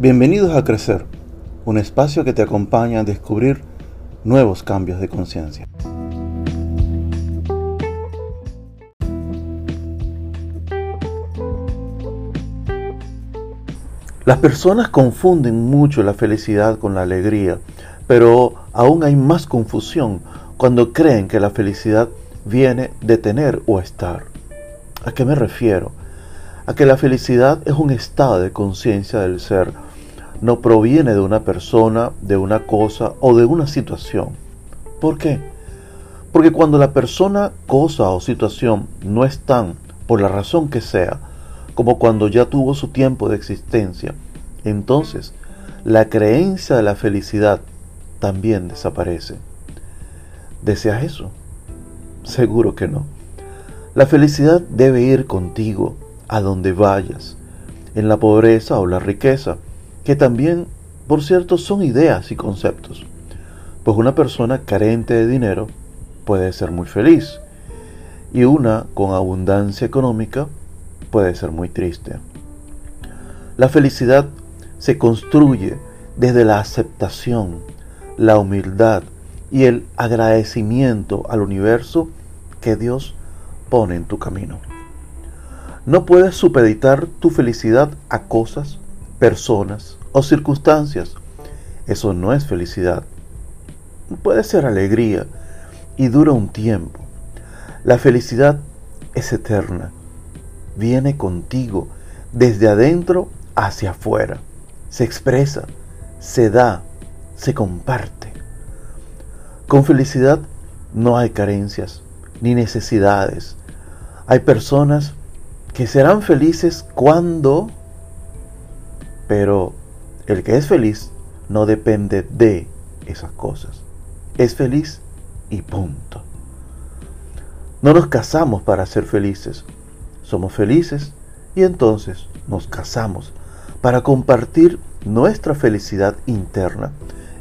Bienvenidos a Crecer, un espacio que te acompaña a descubrir nuevos cambios de conciencia. Las personas confunden mucho la felicidad con la alegría, pero aún hay más confusión cuando creen que la felicidad viene de tener o estar. ¿A qué me refiero? A que la felicidad es un estado de conciencia del ser no proviene de una persona, de una cosa o de una situación. ¿Por qué? Porque cuando la persona, cosa o situación no están, por la razón que sea, como cuando ya tuvo su tiempo de existencia, entonces la creencia de la felicidad también desaparece. ¿Deseas eso? Seguro que no. La felicidad debe ir contigo a donde vayas, en la pobreza o la riqueza, que también, por cierto, son ideas y conceptos. Pues una persona carente de dinero puede ser muy feliz y una con abundancia económica puede ser muy triste. La felicidad se construye desde la aceptación, la humildad y el agradecimiento al universo que Dios pone en tu camino. No puedes supeditar tu felicidad a cosas, personas o circunstancias. Eso no es felicidad. Puede ser alegría y dura un tiempo. La felicidad es eterna. Viene contigo desde adentro hacia afuera. Se expresa, se da, se comparte. Con felicidad no hay carencias ni necesidades. Hay personas que serán felices cuando, pero el que es feliz no depende de esas cosas. Es feliz y punto. No nos casamos para ser felices. Somos felices y entonces nos casamos para compartir nuestra felicidad interna.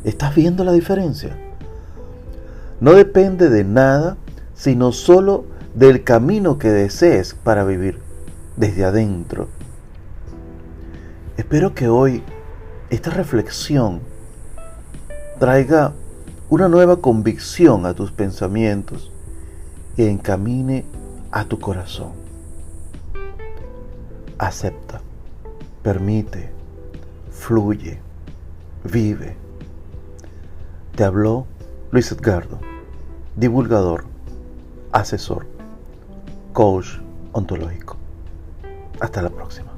¿Estás viendo la diferencia? No depende de nada, sino solo del camino que desees para vivir desde adentro. Espero que hoy esta reflexión traiga una nueva convicción a tus pensamientos y encamine a tu corazón. Acepta, permite, fluye, vive. Te habló Luis Edgardo, divulgador, asesor, coach ontológico. Hasta la próxima.